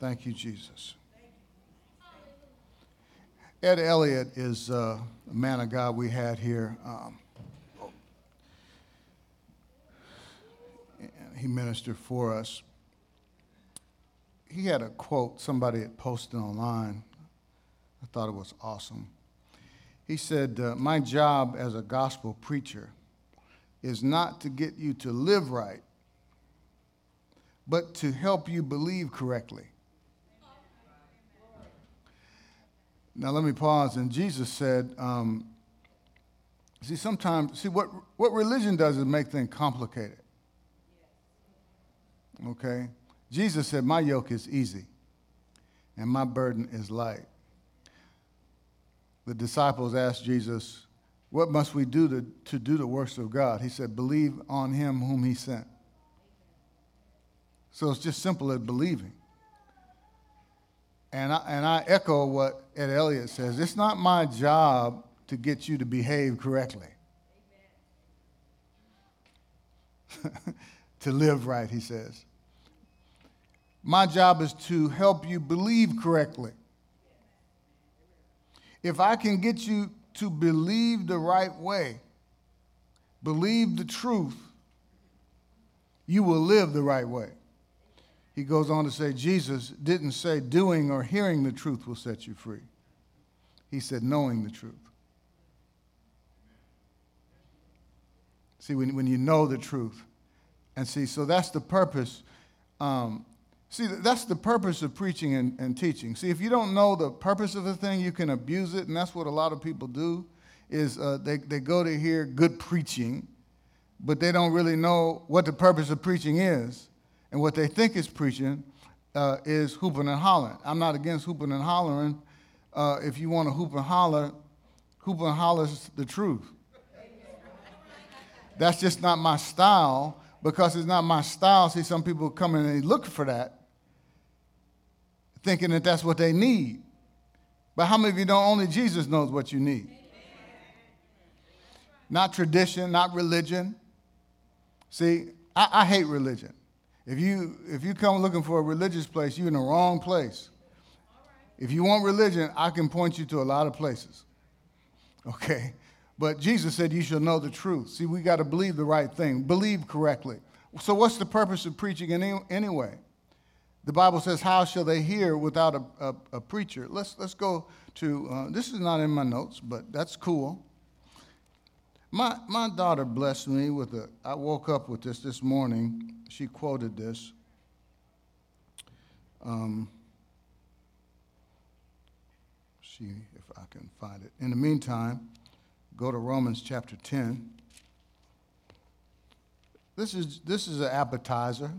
Thank you, Jesus. Ed Elliott is uh, a man of God we had here. Um, he ministered for us. He had a quote somebody had posted online. I thought it was awesome. He said, uh, My job as a gospel preacher is not to get you to live right, but to help you believe correctly. Now, let me pause. And Jesus said, um, see, sometimes, see, what, what religion does is make things complicated. Okay? Jesus said, My yoke is easy and my burden is light. The disciples asked Jesus, What must we do to, to do the works of God? He said, Believe on him whom he sent. So it's just simple as believing. And I, and I echo what Ed Elliott says. It's not my job to get you to behave correctly. to live right, he says. My job is to help you believe correctly. If I can get you to believe the right way, believe the truth, you will live the right way. He goes on to say, Jesus didn't say doing or hearing the truth will set you free. He said knowing the truth. See, when, when you know the truth, and see, so that's the purpose um, See, that's the purpose of preaching and, and, teaching. See, if you don't know the purpose of a thing, you can abuse it, and that's what a lot of people do. Is uh, they, they go to hear good preaching, but they don't really know what the purpose of preaching is, and what they think is preaching uh, is hooping and hollering. I'm not against hooping and hollering. Uh, if you want to hoop and holler, hoop and holler's the truth. That's just not my style because it's not my style. See, some people come in and they look for that thinking that that's what they need. But how many of you know only Jesus knows what you need? Not tradition, not religion. See, I, I hate religion. If you, if you come looking for a religious place, you're in the wrong place. If you want religion, I can point you to a lot of places. Okay? But Jesus said, You shall know the truth. See, we got to believe the right thing, believe correctly. So, what's the purpose of preaching any, anyway? The Bible says, How shall they hear without a, a, a preacher? Let's, let's go to, uh, this is not in my notes, but that's cool. My, my daughter blessed me with a, I woke up with this this morning. She quoted this. Um, she, if I can find it. In the meantime, go to Romans chapter 10. This is, this is an appetizer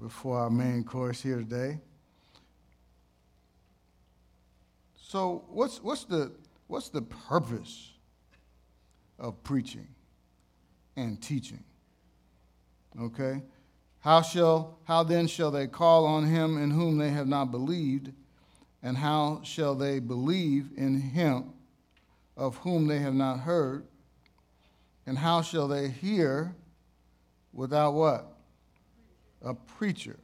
before our main course here today. So, what's, what's, the, what's the purpose of preaching and teaching? Okay? How, shall, how then shall they call on him in whom they have not believed? And how shall they believe in him of whom they have not heard? And how shall they hear without what? a preacher.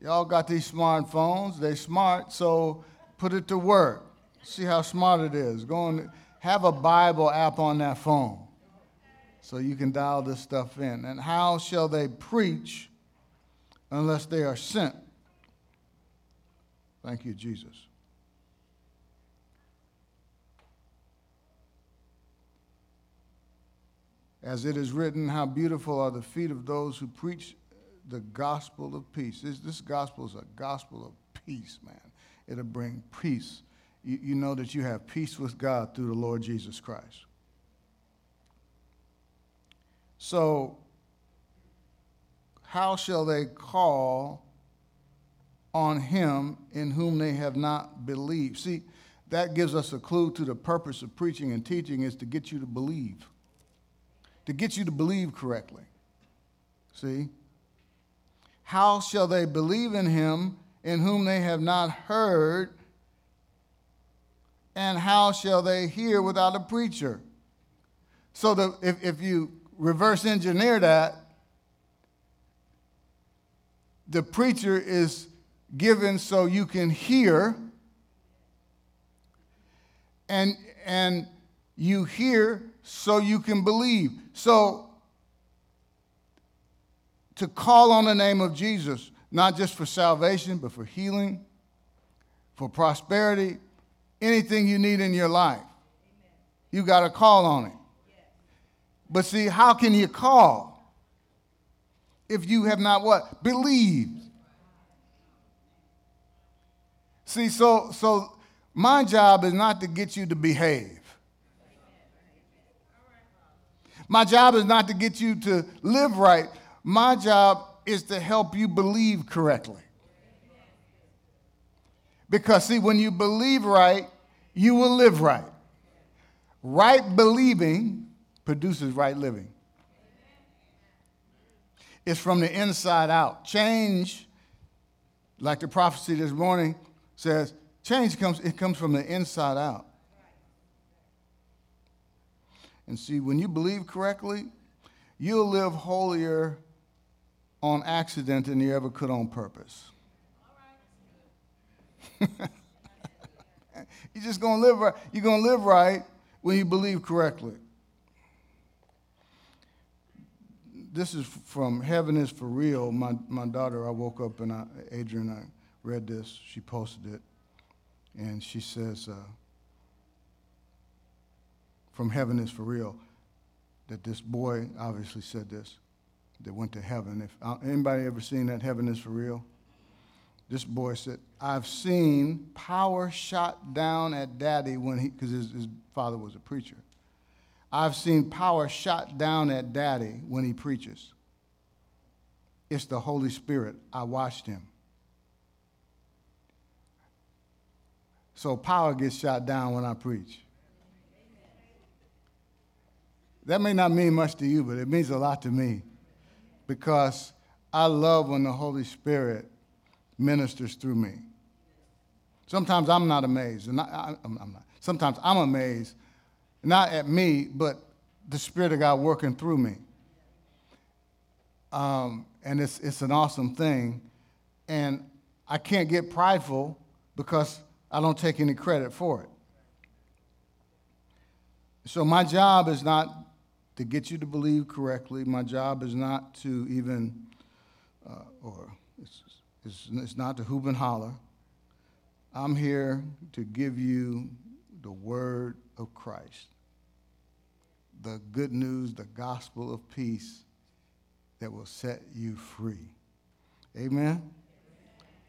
Y'all got these smartphones, they smart, so put it to work. See how smart it is. Go and have a Bible app on that phone so you can dial this stuff in. And how shall they preach unless they are sent? Thank you, Jesus. As it is written, how beautiful are the feet of those who preach the gospel of peace. This, this gospel is a gospel of peace, man. It'll bring peace. You, you know that you have peace with God through the Lord Jesus Christ. So, how shall they call on him in whom they have not believed? See, that gives us a clue to the purpose of preaching and teaching is to get you to believe, to get you to believe correctly. See? How shall they believe in him in whom they have not heard? And how shall they hear without a preacher? So the, if, if you reverse engineer that, the preacher is given so you can hear and and you hear so you can believe. So to call on the name of Jesus, not just for salvation, but for healing, for prosperity, anything you need in your life. You got to call on it. But see, how can you call if you have not what? Believed. See, so so my job is not to get you to behave. My job is not to get you to live right. My job is to help you believe correctly. Because, see, when you believe right, you will live right. Right believing produces right living. It's from the inside out. Change, like the prophecy this morning says, change comes, it comes from the inside out. And see, when you believe correctly, you'll live holier on accident than you ever could on purpose. You're just gonna live right. You're gonna live right when you believe correctly. This is from Heaven is for Real. My, my daughter, I woke up and I, Adrian, I read this. She posted it. And she says, uh, from Heaven is for Real, that this boy obviously said this, that went to heaven. If uh, Anybody ever seen that Heaven is for Real? this boy said, I've seen power shot down at daddy when he, because his, his father was a preacher. I've seen power shot down at daddy when he preaches. It's the Holy Spirit. I watched him. So power gets shot down when I preach. That may not mean much to you, but it means a lot to me because I love when the Holy Spirit ministers through me. Sometimes I'm not amazed, and I, am not. Sometimes I'm amazed, not at me, but the Spirit of God working through me. Um, and it's, it's an awesome thing. And I can't get prideful because I don't take any credit for it. So my job is not to get you to believe correctly. My job is not to even, uh, or it's it's, it's not to hoop and holler. I'm here to give you the word of Christ, the good news, the gospel of peace that will set you free. Amen?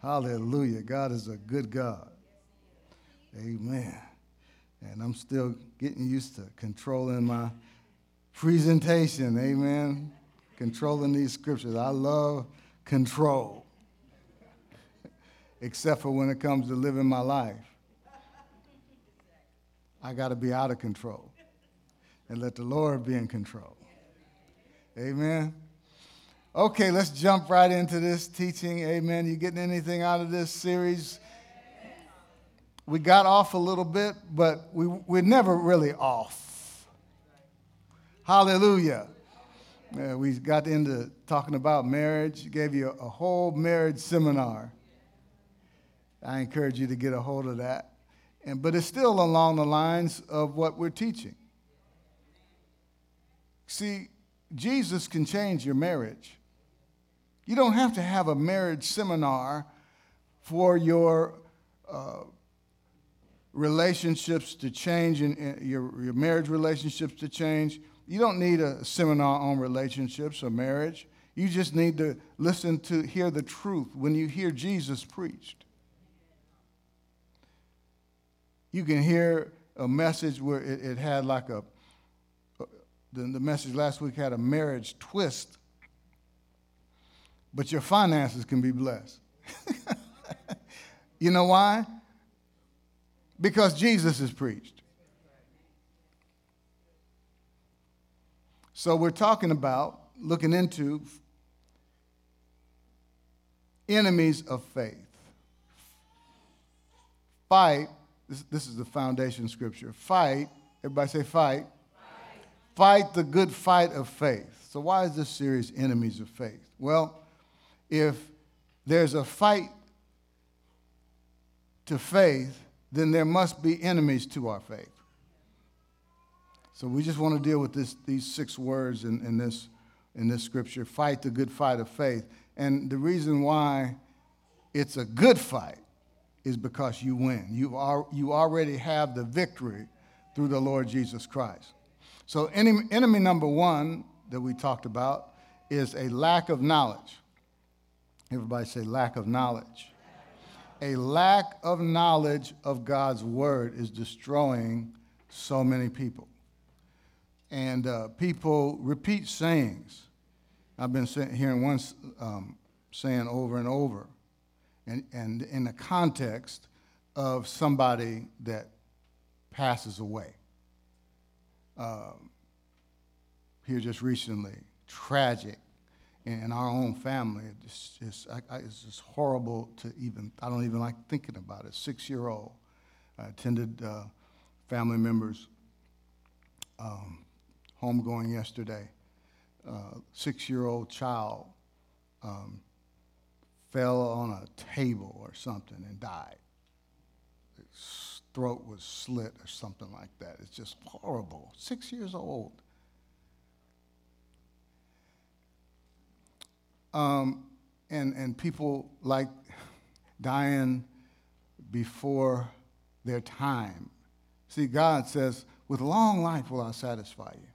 Hallelujah. God is a good God. Amen. And I'm still getting used to controlling my presentation. Amen. Controlling these scriptures. I love control except for when it comes to living my life. I got to be out of control and let the Lord be in control. Amen. Okay, let's jump right into this teaching. Amen. You getting anything out of this series? We got off a little bit, but we, we're never really off. Hallelujah. We got into talking about marriage, gave you a whole marriage seminar. I encourage you to get a hold of that. And, but it's still along the lines of what we're teaching. See, Jesus can change your marriage. You don't have to have a marriage seminar for your uh, relationships to change and, your, your marriage relationships to change. You don't need a seminar on relationships or marriage. You just need to listen to hear the truth when you hear Jesus preached. you can hear a message where it, it had like a, the, the message last week had a marriage twist, but your finances can be blessed. you know why? Because Jesus is preached. So we're talking about looking into enemies of faith. Fight this, this is the foundation scripture. Fight, everybody say fight. Fight. The good fight of faith. So, why is this series Enemies of Faith? Well, if there's a fight to faith, then there must be enemies to our faith. So we just want to deal with this, these six words in, in, this, in this scripture fight the good fight of faith. And the reason why it's a good fight is because you win. You, are, you already have the victory through the Lord Jesus Christ. So, enemy, enemy number one that we talked about is a lack of knowledge. Everybody say, lack of knowledge. A lack of knowledge of God's word is destroying so many people. And uh, people repeat sayings. I've been hearing one um, saying over and over, and, and in the context of somebody that passes away. Um, here just recently, tragic in our own family. It's just, I, I, it's just horrible to even, I don't even like thinking about it. Six year old. I attended uh, family members' um, homegoing yesterday. Uh, Six year old child um, fell on a table or something and died. His throat was slit or something like that. It's just horrible. Six years old. Um, and, and people like dying before their time. See, God says, with long life will I satisfy you.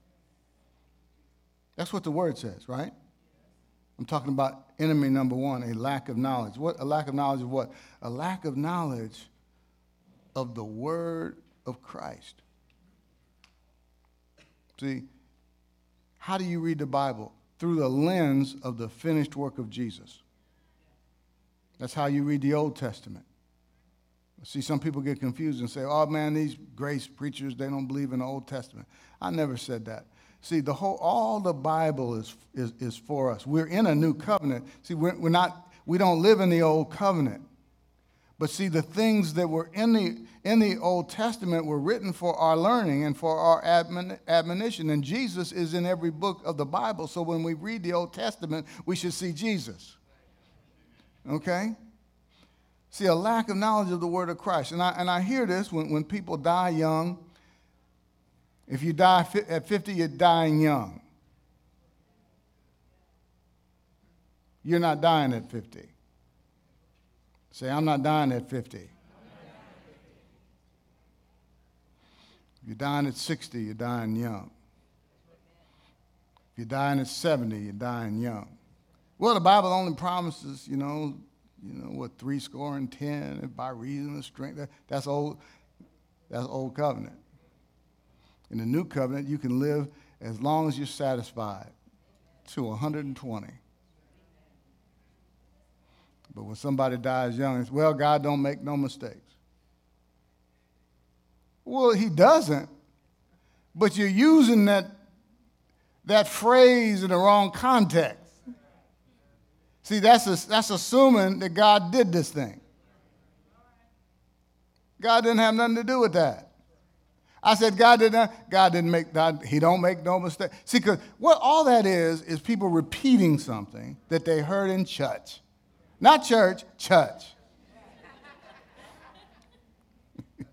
That's what the word says, right? I'm talking about enemy number one, a lack of knowledge. What a lack of knowledge of what? A lack of knowledge of the word of Christ. See, how do you read the Bible? through the lens of the finished work of Jesus. That's how you read the Old Testament. See, some people get confused and say, oh man, these grace preachers, they don't believe in the Old Testament. I never said that. See, the whole, all the Bible is, is, is for us. We're in a new covenant. See, we're, we're not, we don't live in the old covenant. But see, the things that were in the, in the Old Testament were written for our learning and for our admon, admonition. And Jesus is in every book of the Bible. So when we read the Old Testament, we should see Jesus. Okay? See, a lack of knowledge of the Word of Christ. And I, and I hear this when, when people die young. If you die at 50, you're dying young. You're not dying at 50. Say, I'm not dying at 50. If you're dying at 60, you're dying young. If you're dying at 70, you're dying young. Well, the Bible only promises, you know, you know what, three score and ten, by reason of strength. That, that's old. That's old covenant. In the new covenant, you can live as long as you're satisfied to 120. But when somebody dies young, it's, well, God don't make no mistakes. Well, he doesn't. But you're using that, that phrase in the wrong context. See, that's, a, that's assuming that God did this thing. God didn't have nothing to do with that. I said, God didn't, God didn't make, God, he don't make no mistake. See, because what all that is, is people repeating something that they heard in church. Not church, church.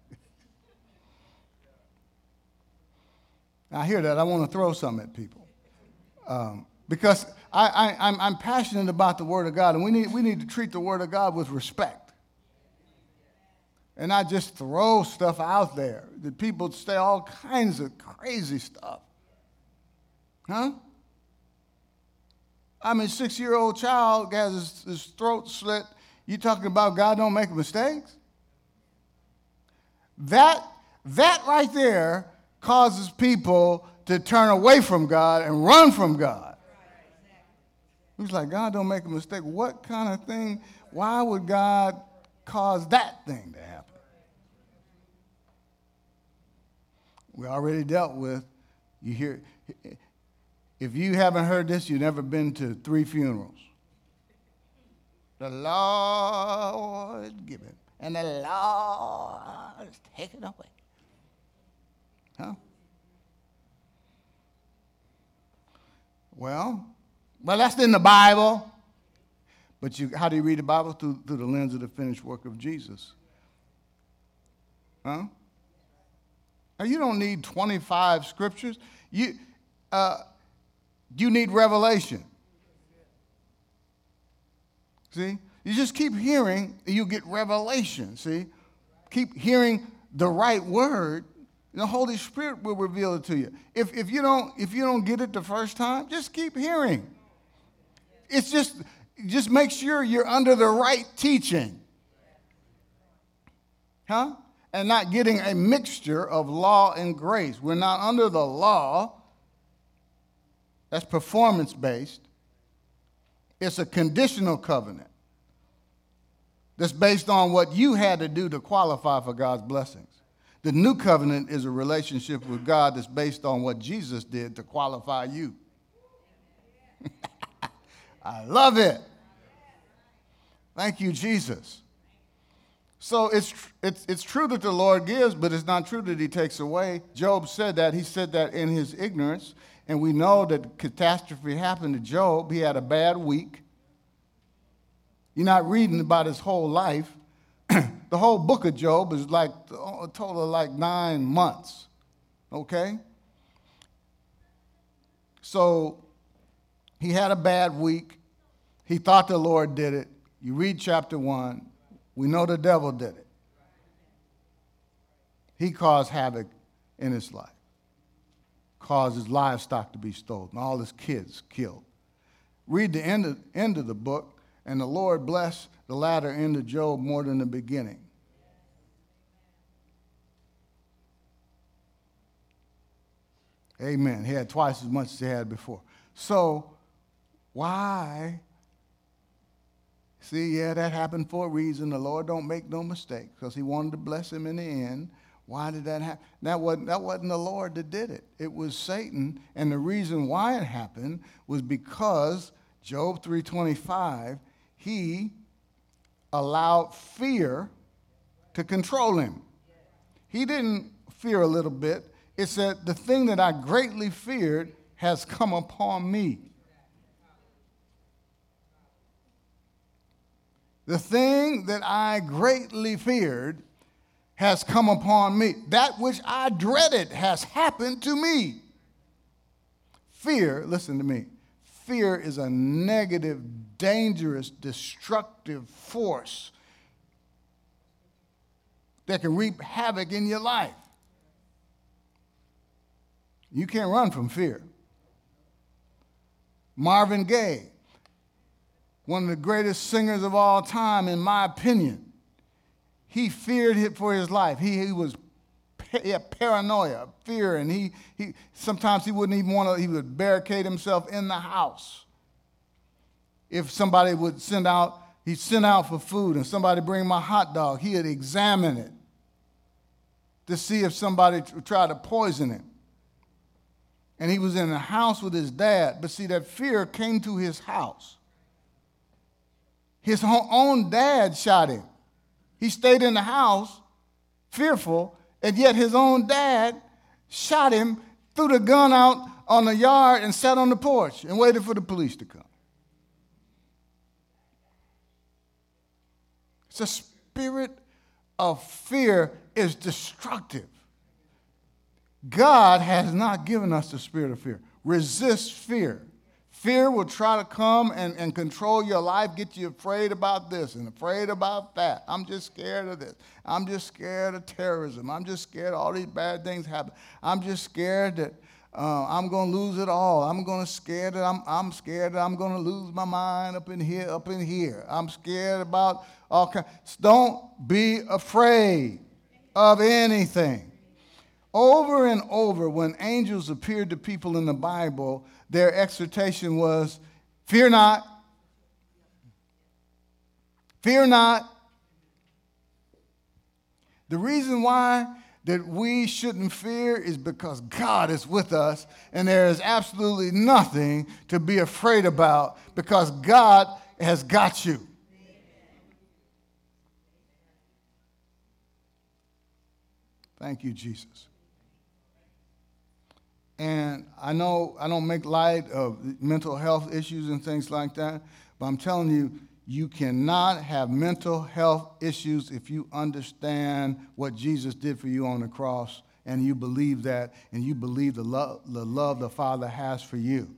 I hear that. I want to throw something at people. Um, because I, I'm passionate about the Word of God, and we need, we need to treat the Word of God with respect. And not just throw stuff out there that people say all kinds of crazy stuff. Huh? I mean, six year old child has his, his throat slit. You talking about God don't make mistakes? That, that right there causes people to turn away from God and run from God. He's like, God don't make a mistake. What kind of thing? Why would God cause that thing to happen? We already dealt with, you hear, if you haven't heard this, you've never been to three funerals. The Lord give it, and the Lord is taken away. Huh? Well, well, that's in the Bible. But you, how do you read the Bible? Through, through the lens of the finished work of Jesus. Huh? Now, you don't need 25 scriptures. You, uh, you need revelation. See? You just keep hearing, you get revelation. See? Keep hearing the right word, the Holy Spirit will reveal it to you. If, if, you don't, if you don't get it the first time, just keep hearing. It's just, just make sure you're under the right teaching. Huh? And not getting a mixture of law and grace. We're not under the law, that's performance based. It's a conditional covenant that's based on what you had to do to qualify for God's blessings. The new covenant is a relationship with God that's based on what Jesus did to qualify you. I love it. Thank you, Jesus. So it's, it's, it's true that the Lord gives, but it's not true that he takes away. Job said that. He said that in his ignorance. And we know that catastrophe happened to Job. He had a bad week. You're not reading about his whole life. the whole book of Job is like a total of like nine months. Okay? So he had a bad week. He thought the Lord did it. You read chapter one, we know the devil did it. He caused havoc in his life, caused his livestock to be stolen, all his kids killed. Read the end of, end of the book, and the Lord blessed the latter end of Job more than the beginning. Amen. He had twice as much as he had before. So, why See, yeah, that happened for a reason. The Lord don't make no mistake because he wanted to bless him in the end. Why did that happen? That wasn't, that wasn't the Lord that did it. It was Satan. And the reason why it happened was because Job 325, he allowed fear to control him. He didn't fear a little bit. It said, the thing that I greatly feared has come upon me. The thing that I greatly feared has come upon me. That which I dreaded has happened to me. Fear, listen to me, fear is a negative, dangerous, destructive force that can reap havoc in your life. You can't run from fear. Marvin Gaye, one of the greatest singers of all time, in my opinion. He feared it for his life. He, he was had paranoia, fear, and he, he sometimes he wouldn't even want to, he would barricade himself in the house. If somebody would send out, he'd send out for food and somebody bring my hot dog, he'd examine it to see if somebody tried to poison him. And he was in the house with his dad, but see, that fear came to his house. His own dad shot him. He stayed in the house, fearful, and yet his own dad shot him, threw the gun out on the yard, and sat on the porch and waited for the police to come. The spirit of fear is destructive. God has not given us the spirit of fear. Resist fear. Fear will try to come and, and control your life, get you afraid about this and afraid about that. I'm just scared of this. I'm just scared of terrorism. I'm just scared all these bad things happen. I'm just scared that uh, I'm going to lose it all. I'm going to scared that I'm, I'm scared that I'm going to lose my mind up in here, up in here. I'm scared about all kinds. Don't be afraid of anything. Over and over, when angels appeared to people in the Bible, their exhortation was fear not, fear not. The reason why that we shouldn't fear is because God is with us and there is absolutely nothing to be afraid about because God has got you. Thank you, Jesus. And I know I don't make light of mental health issues and things like that, but I'm telling you, You cannot have mental health issues if you understand what Jesus did for you on the cross and you believe that and you believe the love the, love the Father has for you.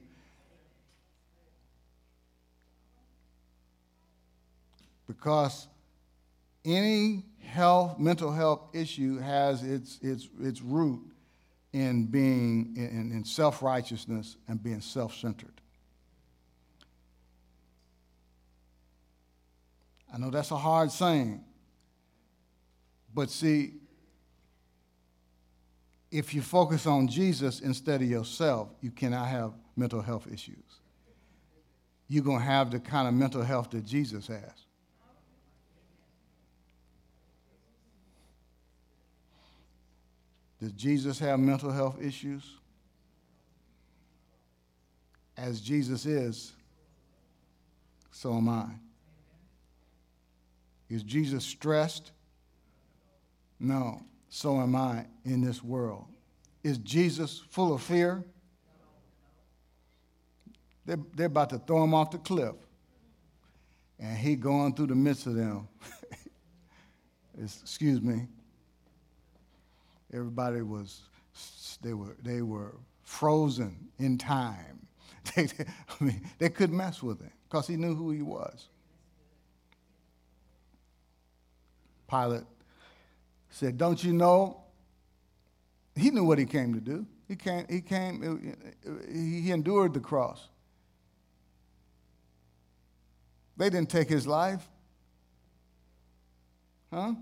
Because any health, mental health issue has its, its, its root in being in, in self righteousness and being self centered. I know that's a hard saying, but see, if you focus on Jesus instead of yourself, you cannot have mental health issues. You're going to have the kind of mental health that Jesus has. Does Jesus have mental health issues? As Jesus is, so am I. Is Jesus stressed? No, so am I in this world. Is Jesus full of fear? They're, they're about to throw him off the cliff. And he going through the midst of them. excuse me, Everybody was, they were, they were frozen in time. They, I mean, they couldn't mess with him because he knew who he was. Pilate said, Don't you know? He knew what he came to do. He came, he came, uh, he endured the cross. They didn't take his life. Huh?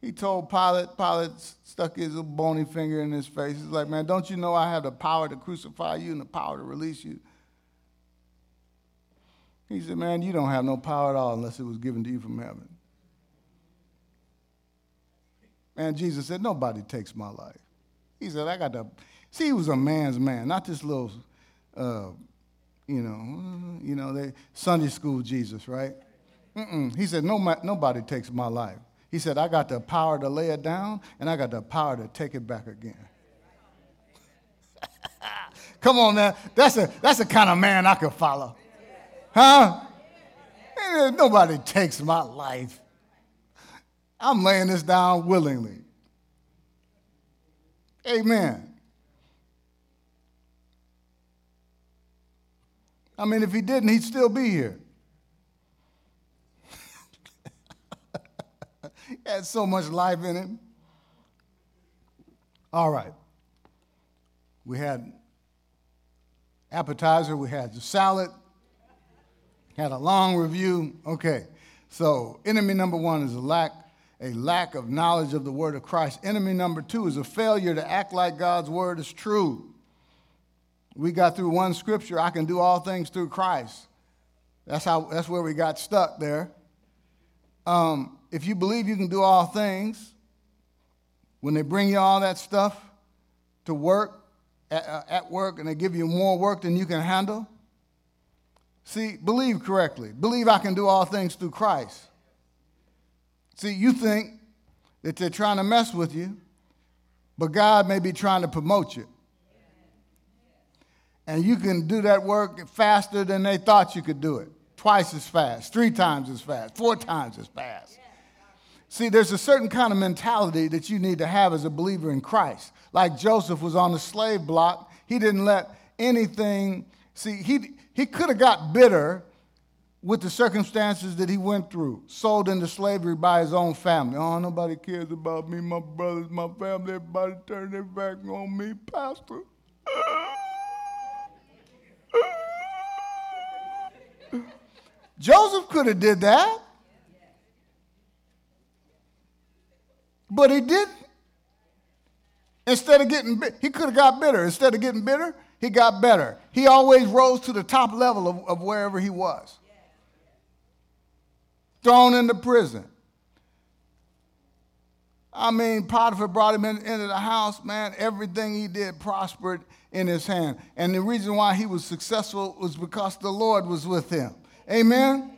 He told Pilate, Pilate stuck his bony finger in his face. He's like, Man, don't you know I have the power to crucify you and the power to release you? He said, Man, you don't have no power at all unless it was given to you from heaven. And Jesus said, Nobody takes my life. He said, I got to. See, he was a man's man, not this little, uh, you know, you know, they, Sunday school Jesus, right? Mm-mm. He said, no, Nobody takes my life. He said, I got the power to lay it down and I got the power to take it back again. Come on now. That's a that's the kind of man I could follow. Huh? Eh, nobody takes my life. I'm laying this down willingly. Amen. I mean, if he didn't, he'd still be here. Had so much life in him. All right. We had appetizer, we had the salad, had a long review. Okay. So, enemy number 1 is a lack a lack of knowledge of the word of Christ. Enemy number 2 is a failure to act like God's word is true. We got through one scripture, I can do all things through Christ. That's how that's where we got stuck there. Um, if you believe you can do all things, when they bring you all that stuff to work, at, uh, at work, and they give you more work than you can handle, see, believe correctly. Believe I can do all things through Christ. See, you think that they're trying to mess with you, but God may be trying to promote you. And you can do that work faster than they thought you could do it. Twice as fast, three times as fast, four times as fast. See, there's a certain kind of mentality that you need to have as a believer in Christ. Like Joseph was on the slave block, he didn't let anything, see, he, he could have got bitter with the circumstances that he went through, sold into slavery by his own family. Oh, nobody cares about me, my brothers, my family, everybody turned their back on me, Pastor. Joseph could have did that. But he didn't. Instead of getting, he could have got bitter. Instead of getting bitter, he got better. He always rose to the top level of, of wherever he was. Thrown into prison. I mean, Potiphar brought him in, into the house, man. Everything he did prospered in his hand. And the reason why he was successful was because the Lord was with him. Amen?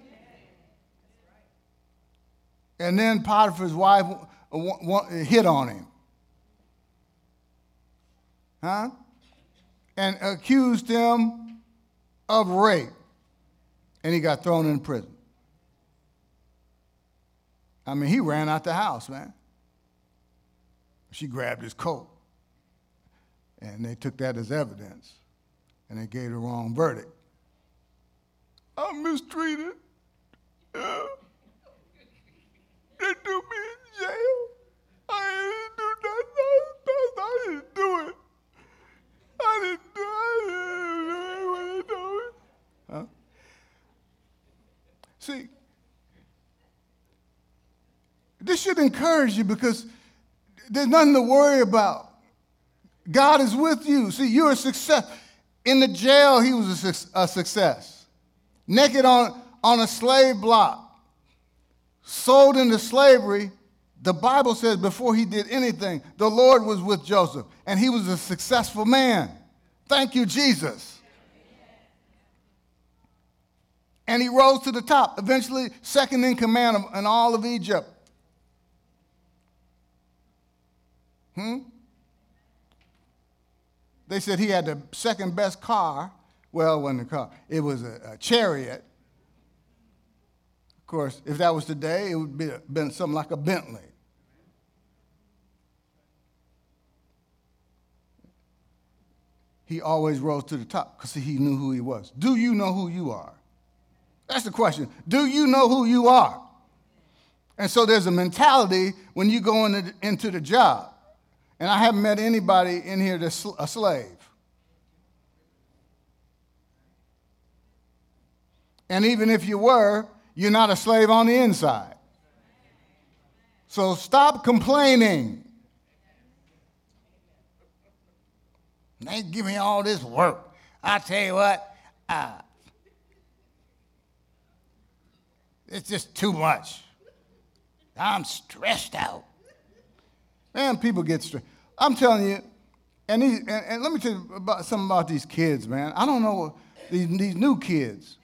And then Potiphar's wife hit on him. Huh? And accused him of rape. and he got thrown in prison. I mean, he ran out the house, man. She grabbed his coat, and they took that as evidence, and they gave the wrong verdict. I'm mistreated. Yeah. They threw me jail. I didn't do nothing. I didn't do it. I didn't do it. I didn't do it. Huh? See, this should encourage you because there's nothing to worry about. God is with you. See, you're a success. In the jail, he was a, success. Naked on, on a slave block, sold into slavery, the Bible says before he did anything, the Lord was with Joseph, and he was a successful man. Thank you, Jesus. And he rose to the top, eventually second in command in all of Egypt. Hmm? They said he had the second best car. Well, it wasn't a car, it was a, a chariot. Of course, if that was today, it would be been something like a Bentley. He always rose to the top because he knew who he was. Do you know who you are? That's the question. Do you know who you are? And so there's a mentality when you go into, into the job. And I haven't met anybody in here that's a slave. And even if you were, you're not a slave on the inside. So stop complaining. They give me all this work. I tell you what, uh, it's just too much. I'm stressed out. Man, people get stressed. I'm telling you, and, these, and, and, let me tell you about something about these kids, man. I don't know these, these new kids.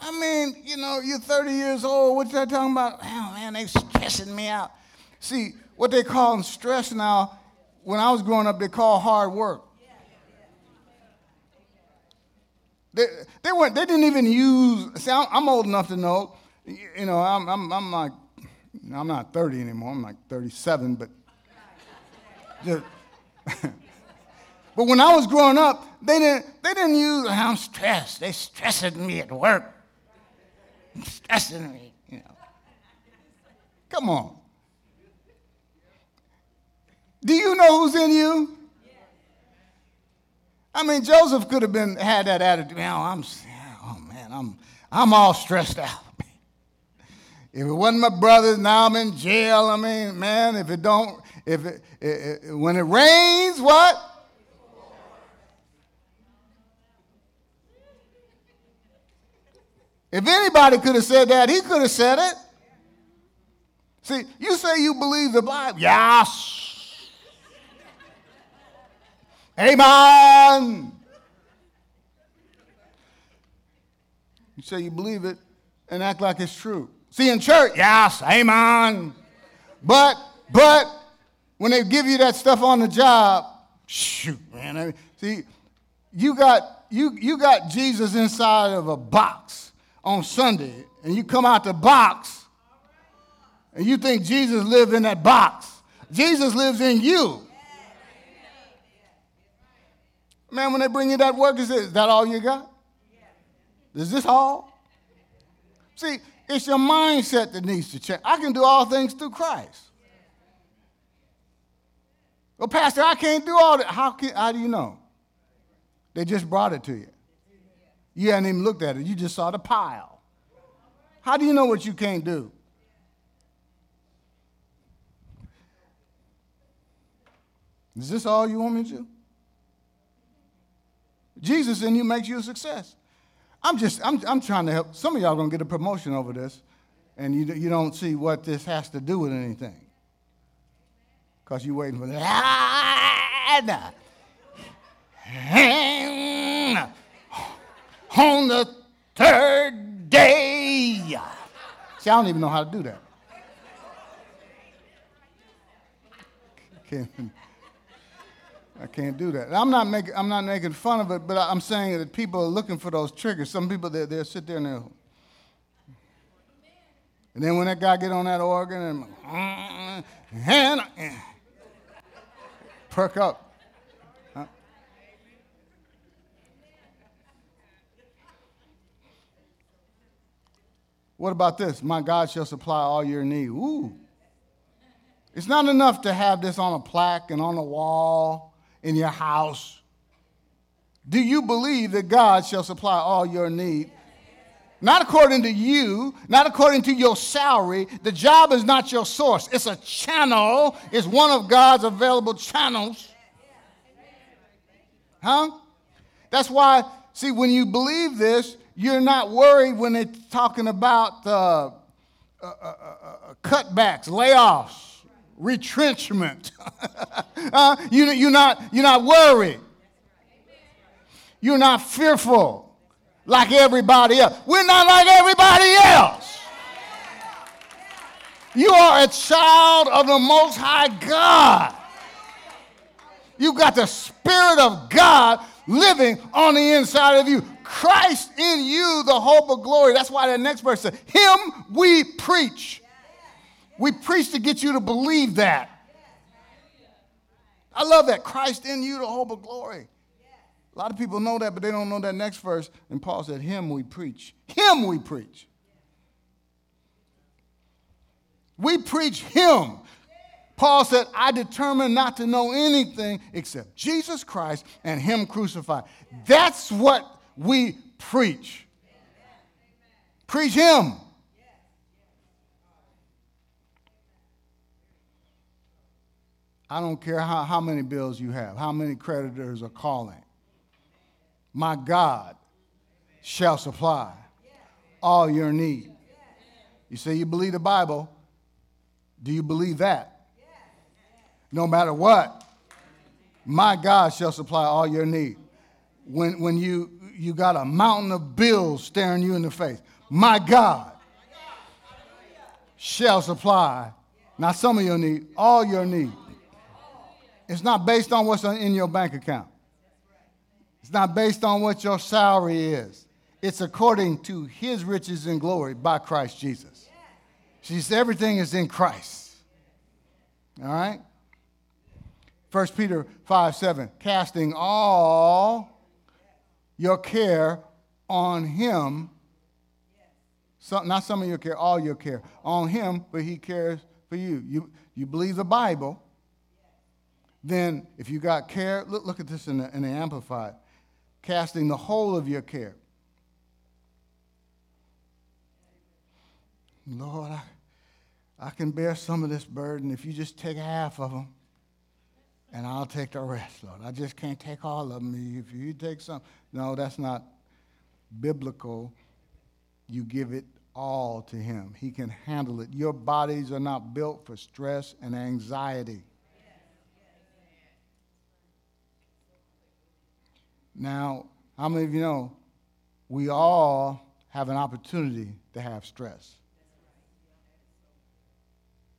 I mean, you know, you're 30 years old. What you talking about? Oh, man, they're stressing me out. See, what they call stress now, when I was growing up, they call hard work. They, they, weren't, they didn't even use, see, I'm old enough to know, you know, I'm, I'm, I'm like I'm not 30 anymore, I'm like 37, but just, but when I was growing up, they didn't, they didn't use, I'm stressed. They stressing me at work. Stressing me, you know. Come on. Do you know who's in you? I mean, Joseph could have been had that attitude. Oh, I'm, oh man, I'm, I'm all stressed out. If it wasn't my brothers, now I'm in jail. I mean, man, if it don't, if it, it, it when it rains, what? If anybody could have said that, he could have said it. See, you say you believe the Bible. Yes. Amen. You say you believe it and act like it's true. See, in church, yes, amen. But, but, when they give you that stuff on the job, shoot, man. I mean, see, you got, you, you got Jesus inside of a box on Sunday, and you come out the box, and you think Jesus lives in that box. Jesus lives in you. Man, when they bring you that work, is that all you got? Is this all? See, it's your mindset that needs to change. I can do all things through Christ. Well, Pastor, I can't do all that. How, can, how do you know? They just brought it to you. You hadn't even looked at it. You just saw the pile. How do you know what you can't do? Is this all you want me to do? Jesus in you makes you a success. I'm just, I'm, I'm trying to help. Some of y'all going to get a promotion over this, and you, you don't see what this has to do with anything. Because you're waiting for that. Ah, On the third day. See, I don't even know how to do that. I can't do that. I'm not making I'm not making fun of it, but I'm saying that people are looking for those triggers. Some people they they'll sit there and they'll and then when that guy get on that organ and uh, and uh, perk up. Huh? What about this? My God shall supply all your need. Ooh. It's not enough to have this on a plaque and on a wall in your house. Do you believe that God shall supply all your need? Not according to you, not according to your salary. The job is not your source. It's a channel, it's one of God's available channels. Huh? That's why, see, when you believe this, you're not worried when they're talking about uh, uh, uh, uh, uh cutbacks, layoffs, retrenchment. Uh, you, you're, not, you're not worried. You're not fearful like everybody else. We're not like everybody else. You are a child of the Most High God. You've got the Spirit of God living on the inside of you. Christ in you, the hope of glory. That's why the next verse says, Him we preach. We preach to get you to believe that. I love that. Christ in you, the hope of glory. A lot of people know that, but they don't know that next verse. And Paul said, Him we preach. Him we preach. We preach Him. Paul said, I determined not to know anything except Jesus Christ and Him crucified. That's what we preach. Preach Him. I don't care how, how many bills you have, how many creditors are calling my God shall supply all your need. You say you believe the Bible. Do you believe that? No matter what, my God shall supply all your need. When, when you, you got a mountain of bills staring you in the face, my God shall supply, not some of your need, all your need. It's not based on what's in your bank account. It's not based on what your salary is. It's according to his riches and glory by Christ Jesus. She says everything is in Christ. All right? 1 Peter 5 7, casting all your care on him. Not some of your care, all your care. On him, but he cares for you. You, you believe the Bible, then if you got care, look, look at this in the, in the Amplified casting the whole of your care. Lord, I, I can bear some of this burden if you just take half of them, and I'll take the rest, Lord. I just can't take all of them. If you take some, no, that's not biblical. You give it all to Him. He can handle it. Your bodies are not built for stress and anxiety. Now, how many of you know we all have an opportunity to have stress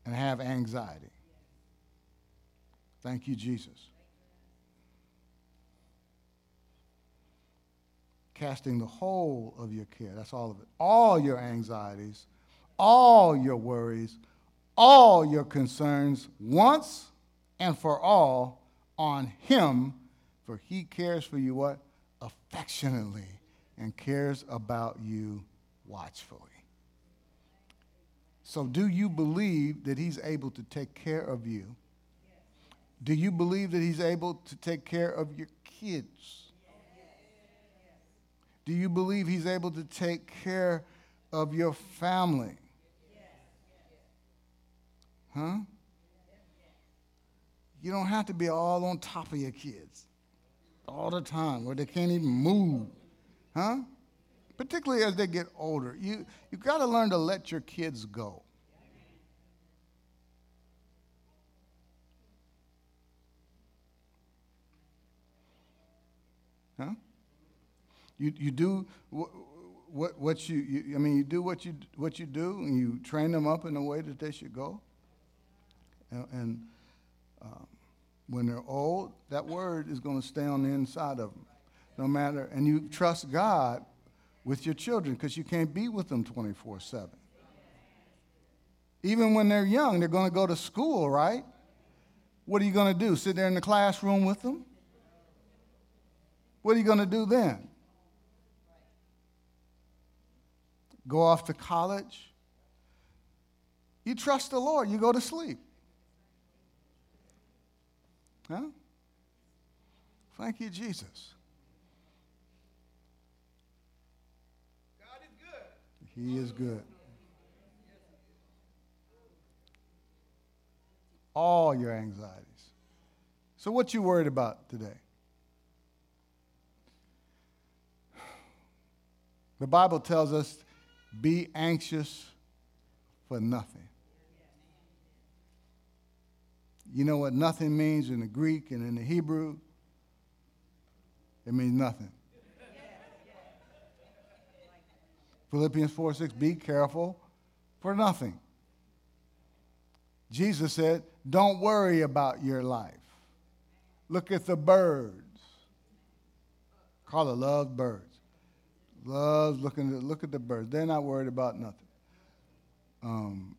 and have anxiety? Thank you, Jesus. Casting the whole of your care, that's all of it, all your anxieties, all your worries, all your concerns, once and for all, on Him for he cares for you what? Affectionately and cares about you watchfully. So, do you believe that he's able to take care of you? Do you believe that he's able to take care of your kids? Do you believe he's able to take care of your family? Huh? You don't have to be all on top of your kids all the time where they can't even move. Huh? Particularly as they get older. You, you got to learn to let your kids go. Huh? You, you do what, what, you, you, I mean, you do what you, what you do, and you train them up in the way that they should go. And, and um, when they're old, that word is going to stay on the inside of them. No matter, and you trust God with your children because you can't be with them 24 7. Even when they're young, they're going to go to school, right? What are you going to do? Sit there in the classroom with them? What are you going to do then? Go off to college? You trust the Lord, you go to sleep. Huh? Thank you, Jesus. God is good. He is good. All your anxieties. So, what you worried about today? The Bible tells us, be anxious for nothing. You know what nothing means in the Greek and in the Hebrew? It means nothing. Philippians 4 6, be careful for nothing. Jesus said, don't worry about your life. Look at the birds. Carla loves birds. Loves looking at, look at the birds. They're not worried about nothing. Um,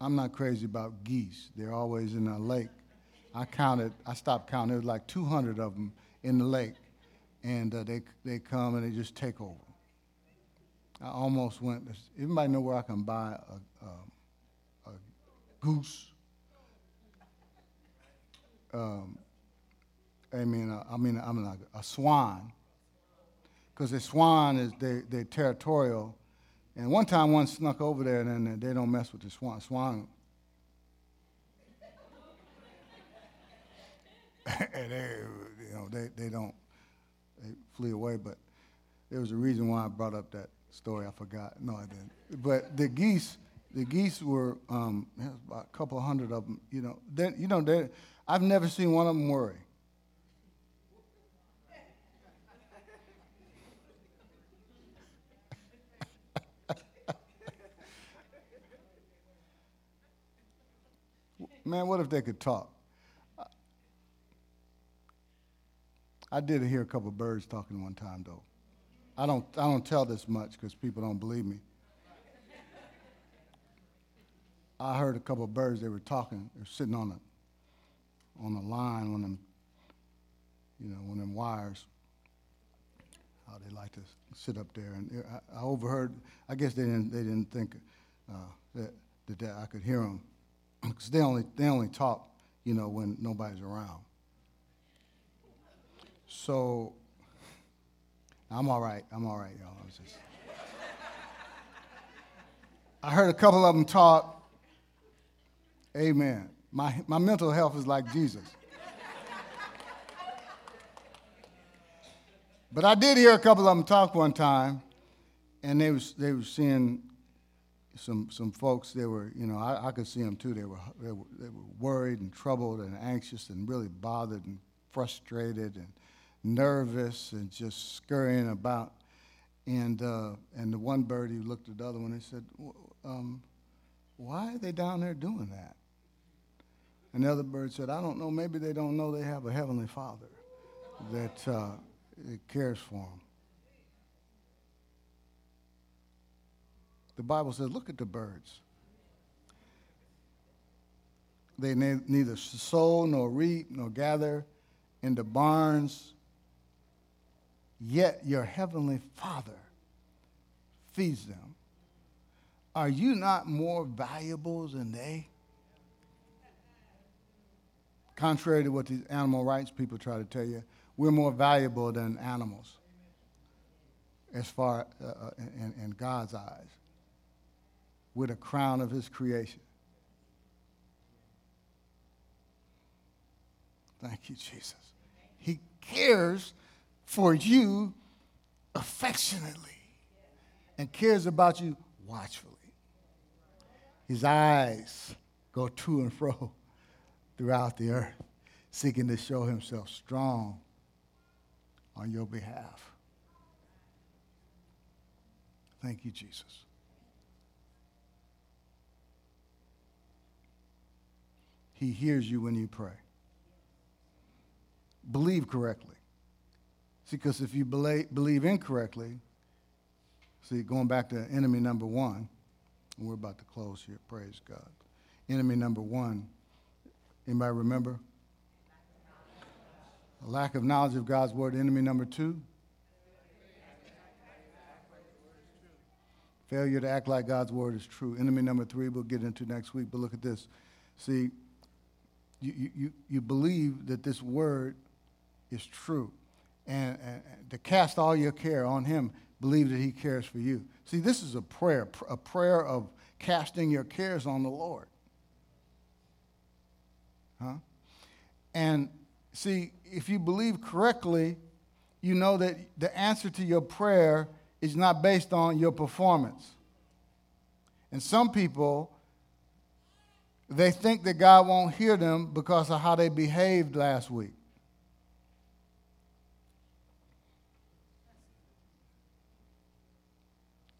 I'm not crazy about geese. They're always in a lake. I counted, I stopped counting. There was like 200 of them in the lake. And uh, they, they come and they just take over. I almost went, anybody know where I can buy a, a, a goose? Um, I mean, uh, I mean, I mean, like a swan. Because the swan is, they, they're territorial and one time one snuck over there and then they don't mess with the swan. Swan. and they, you know, they, they don't, they flee away. But there was a reason why I brought up that story. I forgot. No, I didn't. But the geese, the geese were, um, about a couple hundred of them. You know, they, you know, I've never seen one of them worry. Man, what if they could talk? I did hear a couple of birds talking one time, though. I don't, I don't tell this much because people don't believe me. I heard a couple of birds, they were talking, they were sitting on a, on a line, on them, you know, of them wires, how they like to sit up there. And I, I overheard, I guess they didn't, they didn't think uh, that, that I could hear them because they only, they only talk, you know, when nobody's around. So I'm all right. I'm all right, y'all. I, just, I heard a couple of them talk. Amen. My, my mental health is like Jesus. But I did hear a couple of them talk one time, and they was they were seeing some some folks they were you know I, I could see them too. They were, they were they were worried and troubled and anxious and really bothered and frustrated and nervous and just scurrying about. And uh, and the one birdie looked at the other one and said um, why are they down there doing that? And the other bird said I don't know. Maybe they don't know they have a heavenly father that uh, cares for them The Bible says, look at the birds. They ne- neither sow nor reap nor gather in the barns, yet your heavenly Father feeds them. Are you not more valuable than they? Contrary to what these animal rights people try to tell you, we're more valuable than animals as far uh, uh in, in God's eyes with a crown of his creation. Thank you, Jesus. He cares for you affectionately and cares about you watchfully. His eyes go to and fro throughout the earth, seeking to show himself strong on your behalf. Thank you, Jesus. He hears you when you pray. Believe correctly. See, because if you believe, incorrectly, see, going back to enemy number one, we're about to close here, praise God. Enemy number one, anybody remember? A lack of knowledge of God's word. Enemy number two, failure to act like God's word is true. Enemy number three, we'll get into next week, but look at this. See, you, you, you believe that this word is true. And, and, to cast all your care on him, believe that he cares for you. See, this is a prayer, a prayer of casting your cares on the Lord. Huh? And see, if you believe correctly, you know that the answer to your prayer is not based on your performance. And some people, they think that God won't hear them because of how they behaved last week.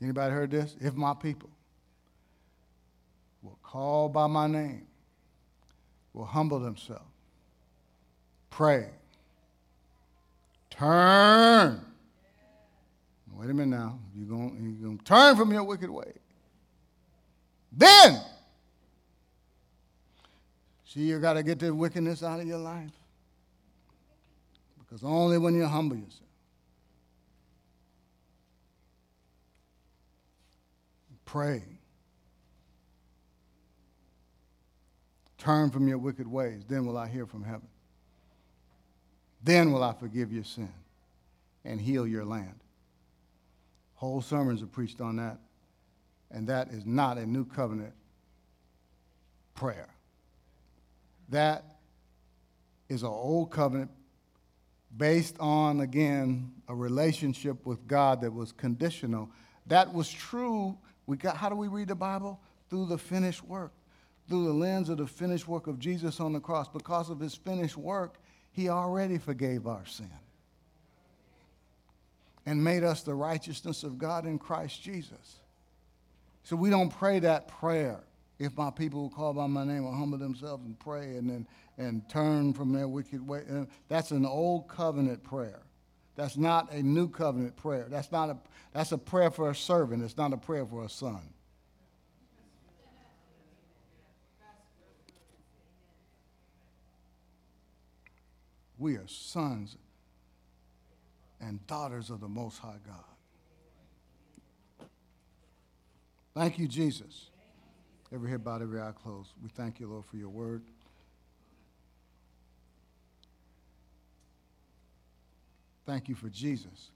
Anybody heard this? If my people will call by my name, will humble themselves, pray, turn. Wait a minute now. You're going you're going to turn from your wicked way. Then, see, you got to get the wickedness out of your life. Because only when you humble yourself, pray, turn from your wicked ways, then will I hear from heaven. Then will I forgive your sin and heal your land. Whole sermons are preached on that, and that is not a new covenant prayer. That is an old covenant based on, again, a relationship with God that was conditional. That was true. We got, how do we read the Bible? Through the finished work, through the lens of the finished work of Jesus on the cross. Because of his finished work, he already forgave our sin and made us the righteousness of God in Christ Jesus. So we don't pray that prayer. If my people will call by my name will humble themselves and pray and then and turn from their wicked way. Uh, That's an old covenant prayer. That's not a new covenant prayer. That's not a that's a prayer for a servant. It's not a prayer for a son. We are sons and daughters of the Most High God. Thank you, Jesus. Every head bowed, every eye closed. We thank you, Lord, for your word. Thank you for Jesus.